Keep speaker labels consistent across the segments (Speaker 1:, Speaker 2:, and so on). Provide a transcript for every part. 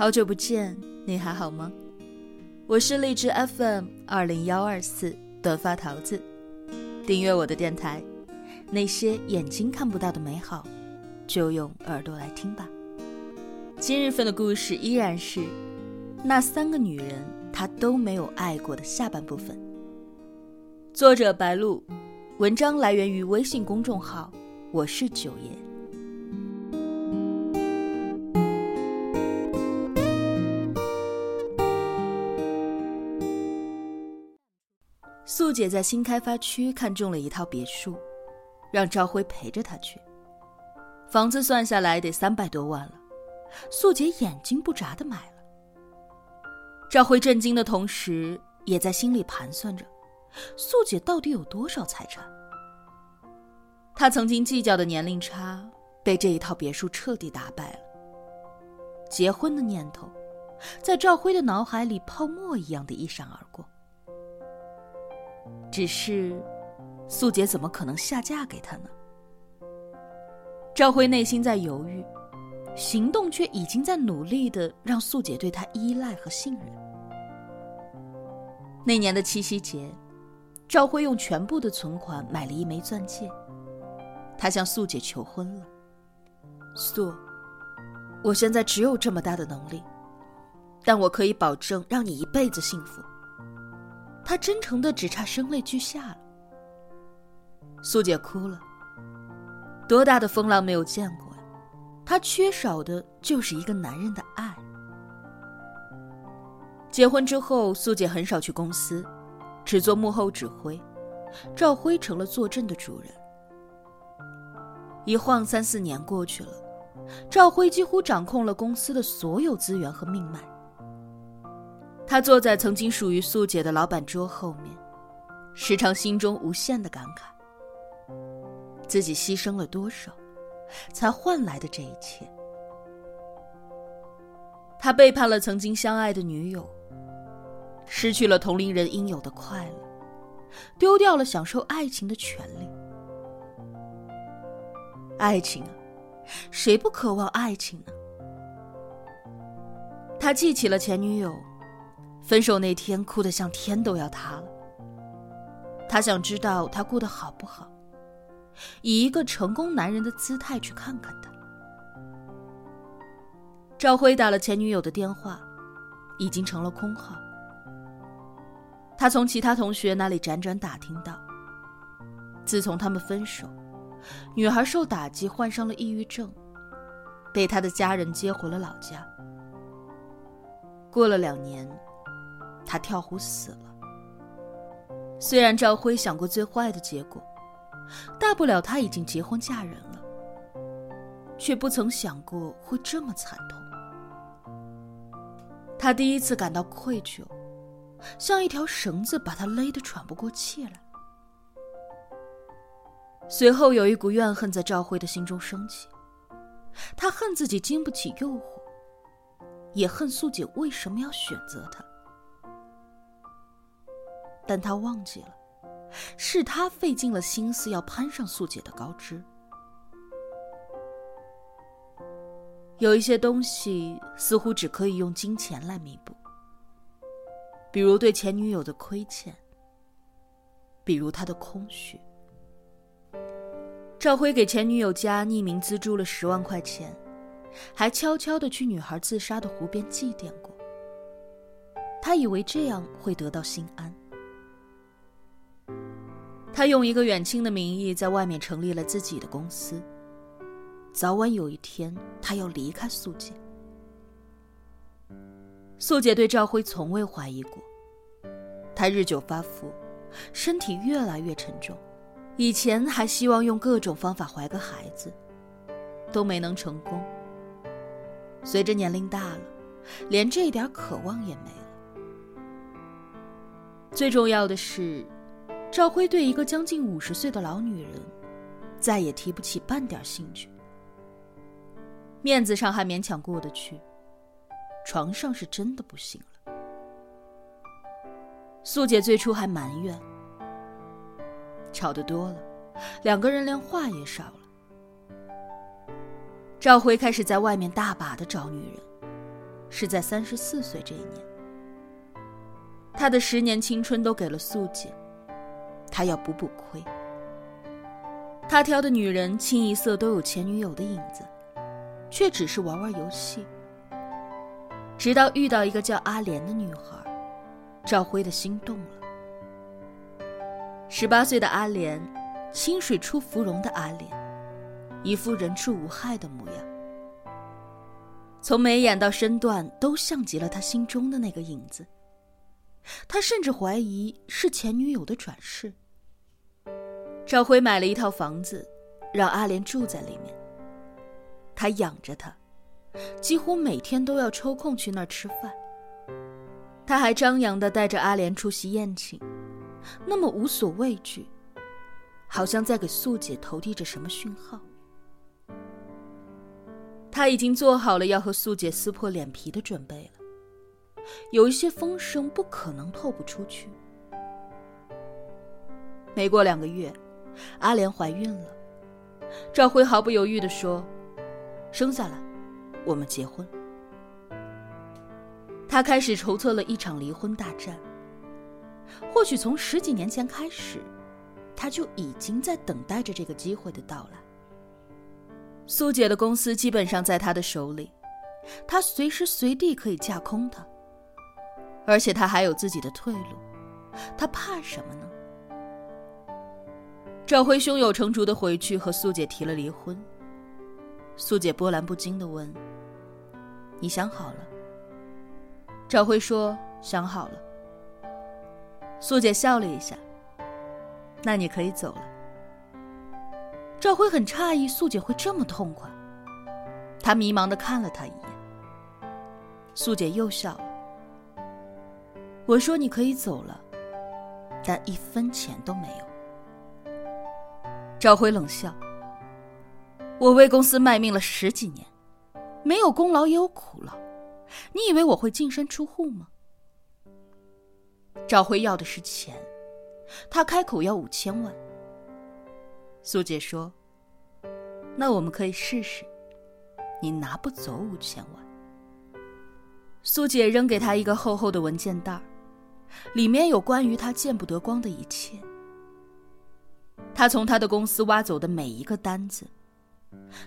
Speaker 1: 好久不见，你还好吗？我是荔枝 FM 二零幺二四短发桃子，订阅我的电台，那些眼睛看不到的美好，就用耳朵来听吧。今日份的故事依然是那三个女人，她都没有爱过的下半部分。作者白露，文章来源于微信公众号“我是九爷”。素姐在新开发区看中了一套别墅，让赵辉陪着她去。房子算下来得三百多万了，素姐眼睛不眨的买了。赵辉震惊的同时，也在心里盘算着，素姐到底有多少财产。他曾经计较的年龄差，被这一套别墅彻底打败了。结婚的念头，在赵辉的脑海里泡沫一样的一闪而过。只是，素姐怎么可能下嫁给他呢？赵辉内心在犹豫，行动却已经在努力的让素姐对他依赖和信任。那年的七夕节，赵辉用全部的存款买了一枚钻戒，他向素姐求婚了。素，我现在只有这么大的能力，但我可以保证让你一辈子幸福。他真诚的只差声泪俱下了。苏姐哭了。多大的风浪没有见过呀？她缺少的就是一个男人的爱。结婚之后，苏姐很少去公司，只做幕后指挥，赵辉成了坐镇的主人。一晃三四年过去了，赵辉几乎掌控了公司的所有资源和命脉。他坐在曾经属于素姐的老板桌后面，时常心中无限的感慨：自己牺牲了多少，才换来的这一切？他背叛了曾经相爱的女友，失去了同龄人应有的快乐，丢掉了享受爱情的权利。爱情啊，谁不渴望爱情呢？他记起了前女友。分手那天，哭得像天都要塌了。他想知道他过得好不好，以一个成功男人的姿态去看看他。赵辉打了前女友的电话，已经成了空号。他从其他同学那里辗转打听到，自从他们分手，女孩受打击患上了抑郁症，被他的家人接回了老家。过了两年。他跳湖死了。虽然赵辉想过最坏的结果，大不了他已经结婚嫁人了，却不曾想过会这么惨痛。他第一次感到愧疚，像一条绳子把他勒得喘不过气来。随后有一股怨恨在赵辉的心中升起，他恨自己经不起诱惑，也恨素姐为什么要选择他。但他忘记了，是他费尽了心思要攀上素姐的高枝。有一些东西似乎只可以用金钱来弥补，比如对前女友的亏欠，比如他的空虚。赵辉给前女友家匿名资助了十万块钱，还悄悄的去女孩自杀的湖边祭奠过。他以为这样会得到心安。他用一个远亲的名义在外面成立了自己的公司。早晚有一天，他要离开素姐。素姐对赵辉从未怀疑过。他日久发福，身体越来越沉重。以前还希望用各种方法怀个孩子，都没能成功。随着年龄大了，连这点渴望也没了。最重要的是。赵辉对一个将近五十岁的老女人，再也提不起半点兴趣。面子上还勉强过得去，床上是真的不行了。素姐最初还埋怨，吵得多了，两个人连话也少了。赵辉开始在外面大把的找女人，是在三十四岁这一年。他的十年青春都给了素姐，他要补补亏。他挑的女人清一色都有前女友的影子，却只是玩玩游戏。直到遇到一个叫阿莲的女孩，赵辉的心动了。十八岁的阿莲，清水出芙蓉的阿莲，一副人畜无害的模样。从眉眼到身段，都像极了他心中的那个影子。他甚至怀疑是前女友的转世。赵辉买了一套房子，让阿莲住在里面。他养着她，几乎每天都要抽空去那儿吃饭。他还张扬的带着阿莲出席宴请，那么无所畏惧，好像在给素姐投递着什么讯号。他已经做好了要和素姐撕破脸皮的准备了。有一些风声不可能透不出去。没过两个月。阿莲怀孕了，赵辉毫不犹豫地说：“生下来，我们结婚。”他开始筹措了一场离婚大战。或许从十几年前开始，他就已经在等待着这个机会的到来。苏姐的公司基本上在他的手里，他随时随地可以架空他，而且他还有自己的退路，他怕什么呢？赵辉胸有成竹的回去和素姐提了离婚。素姐波澜不惊的问：“你想好了？”赵辉说：“想好了。”素姐笑了一下：“那你可以走了。”赵辉很诧异，素姐会这么痛快。他迷茫的看了他一眼。素姐又笑了：“我说你可以走了，但一分钱都没有。”赵辉冷笑：“我为公司卖命了十几年，没有功劳也有苦劳，你以为我会净身出户吗？”赵辉要的是钱，他开口要五千万。苏姐说：“那我们可以试试，你拿不走五千万。”苏姐扔给他一个厚厚的文件袋，里面有关于他见不得光的一切。他从他的公司挖走的每一个单子，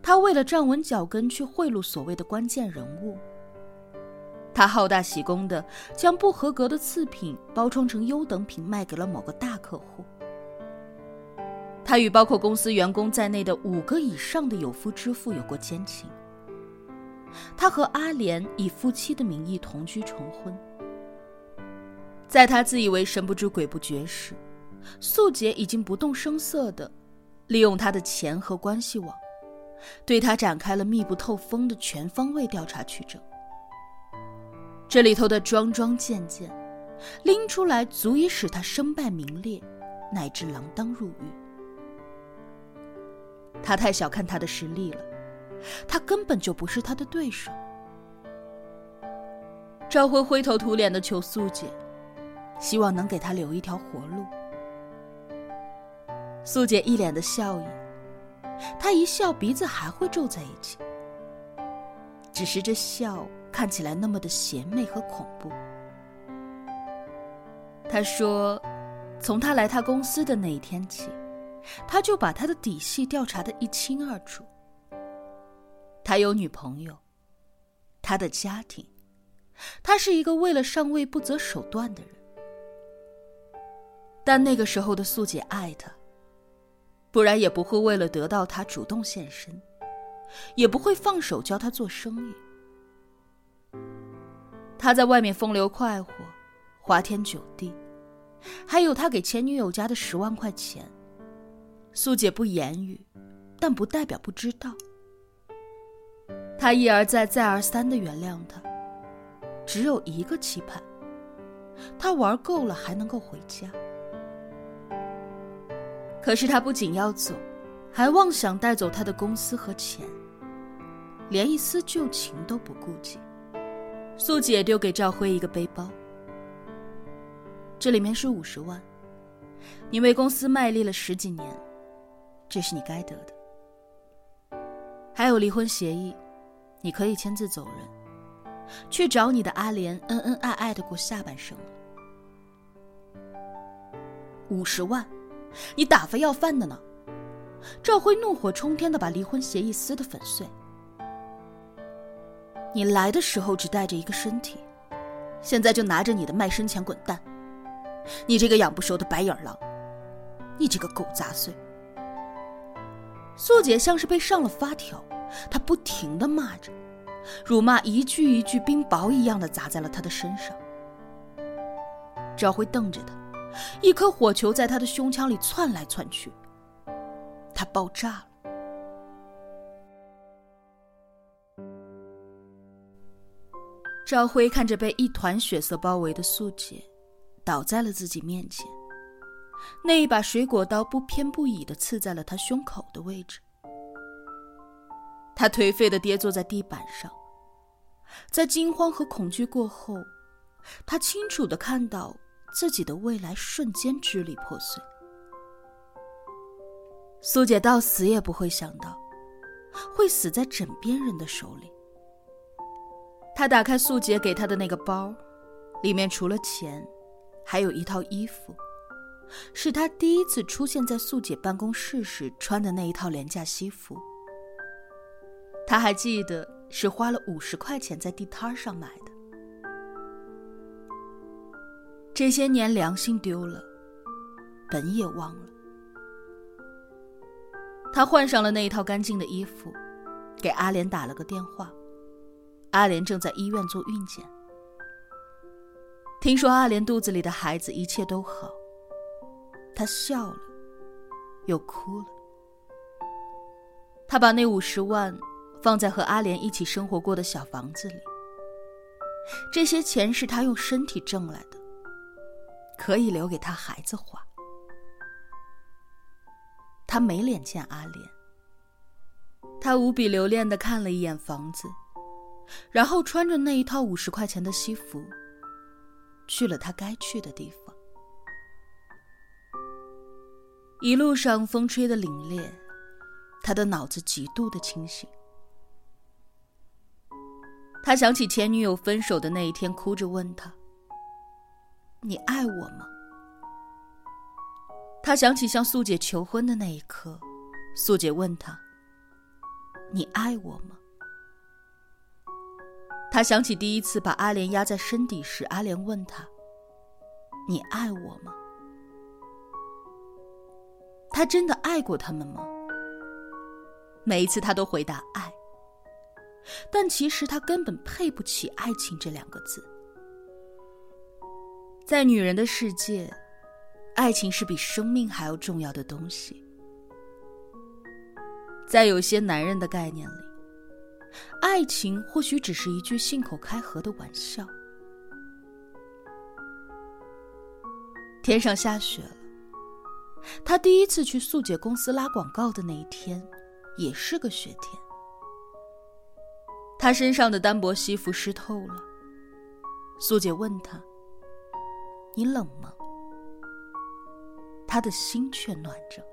Speaker 1: 他为了站稳脚跟去贿赂所谓的关键人物，他好大喜功的将不合格的次品包装成优等品卖给了某个大客户。他与包括公司员工在内的五个以上的有夫之妇有过奸情。他和阿莲以夫妻的名义同居成婚，在他自以为神不知鬼不觉时。素姐已经不动声色的利用他的钱和关系网，对他展开了密不透风的全方位调查取证。这里头的桩桩件件，拎出来足以使他身败名裂，乃至锒铛入狱。他太小看他的实力了，他根本就不是他的对手。赵辉灰头土脸的求素姐，希望能给他留一条活路。素姐一脸的笑意，她一笑鼻子还会皱在一起，只是这笑看起来那么的邪魅和恐怖。她说：“从他来他公司的那一天起，他就把他的底细调查的一清二楚。他有女朋友，他的家庭，他是一个为了上位不择手段的人。但那个时候的素姐爱他。”不然也不会为了得到他主动现身，也不会放手教他做生意。他在外面风流快活，花天酒地，还有他给前女友家的十万块钱。素姐不言语，但不代表不知道。他一而再、再而三的原谅他，只有一个期盼：他玩够了还能够回家。可是他不仅要走，还妄想带走他的公司和钱，连一丝旧情都不顾及。素姐丢给赵辉一个背包，这里面是五十万，你为公司卖力了十几年，这是你该得的。还有离婚协议，你可以签字走人，去找你的阿莲恩恩爱爱的过下半生了。五十万，你打发要饭的呢？赵辉怒火冲天的把离婚协议撕得粉碎。你来的时候只带着一个身体，现在就拿着你的卖身钱滚蛋！你这个养不熟的白眼狼，你这个狗杂碎！素姐像是被上了发条，她不停的骂着，辱骂一句一句冰雹一样的砸在了他的身上。赵辉瞪着他，一颗火球在他的胸腔里窜来窜去，他爆炸了。赵辉看着被一团血色包围的素姐，倒在了自己面前。那一把水果刀不偏不倚的刺在了他胸口的位置。他颓废的跌坐在地板上，在惊慌和恐惧过后，他清楚的看到自己的未来瞬间支离破碎。苏姐到死也不会想到，会死在枕边人的手里。他打开素姐给他的那个包，里面除了钱，还有一套衣服。是他第一次出现在素姐办公室时穿的那一套廉价西服。他还记得是花了五十块钱在地摊上买的。这些年良心丢了，本也忘了。他换上了那一套干净的衣服，给阿莲打了个电话。阿莲正在医院做孕检。听说阿莲肚子里的孩子一切都好。他笑了，又哭了。他把那五十万放在和阿莲一起生活过的小房子里。这些钱是他用身体挣来的，可以留给他孩子花。他没脸见阿莲。他无比留恋的看了一眼房子，然后穿着那一套五十块钱的西服，去了他该去的地方。一路上风吹得凛冽，他的脑子极度的清醒。他想起前女友分手的那一天，哭着问他：“你爱我吗？”他想起向素姐求婚的那一刻，素姐问他：“你爱我吗？”他想起第一次把阿莲压在身底时，阿莲问他：“你爱我吗？”他真的爱过他们吗？每一次他都回答爱，但其实他根本配不起“爱情”这两个字。在女人的世界，爱情是比生命还要重要的东西。在有些男人的概念里，爱情或许只是一句信口开河的玩笑。天上下雪了。他第一次去素姐公司拉广告的那一天，也是个雪天。他身上的单薄西服湿透了。素姐问他：“你冷吗？”他的心却暖着。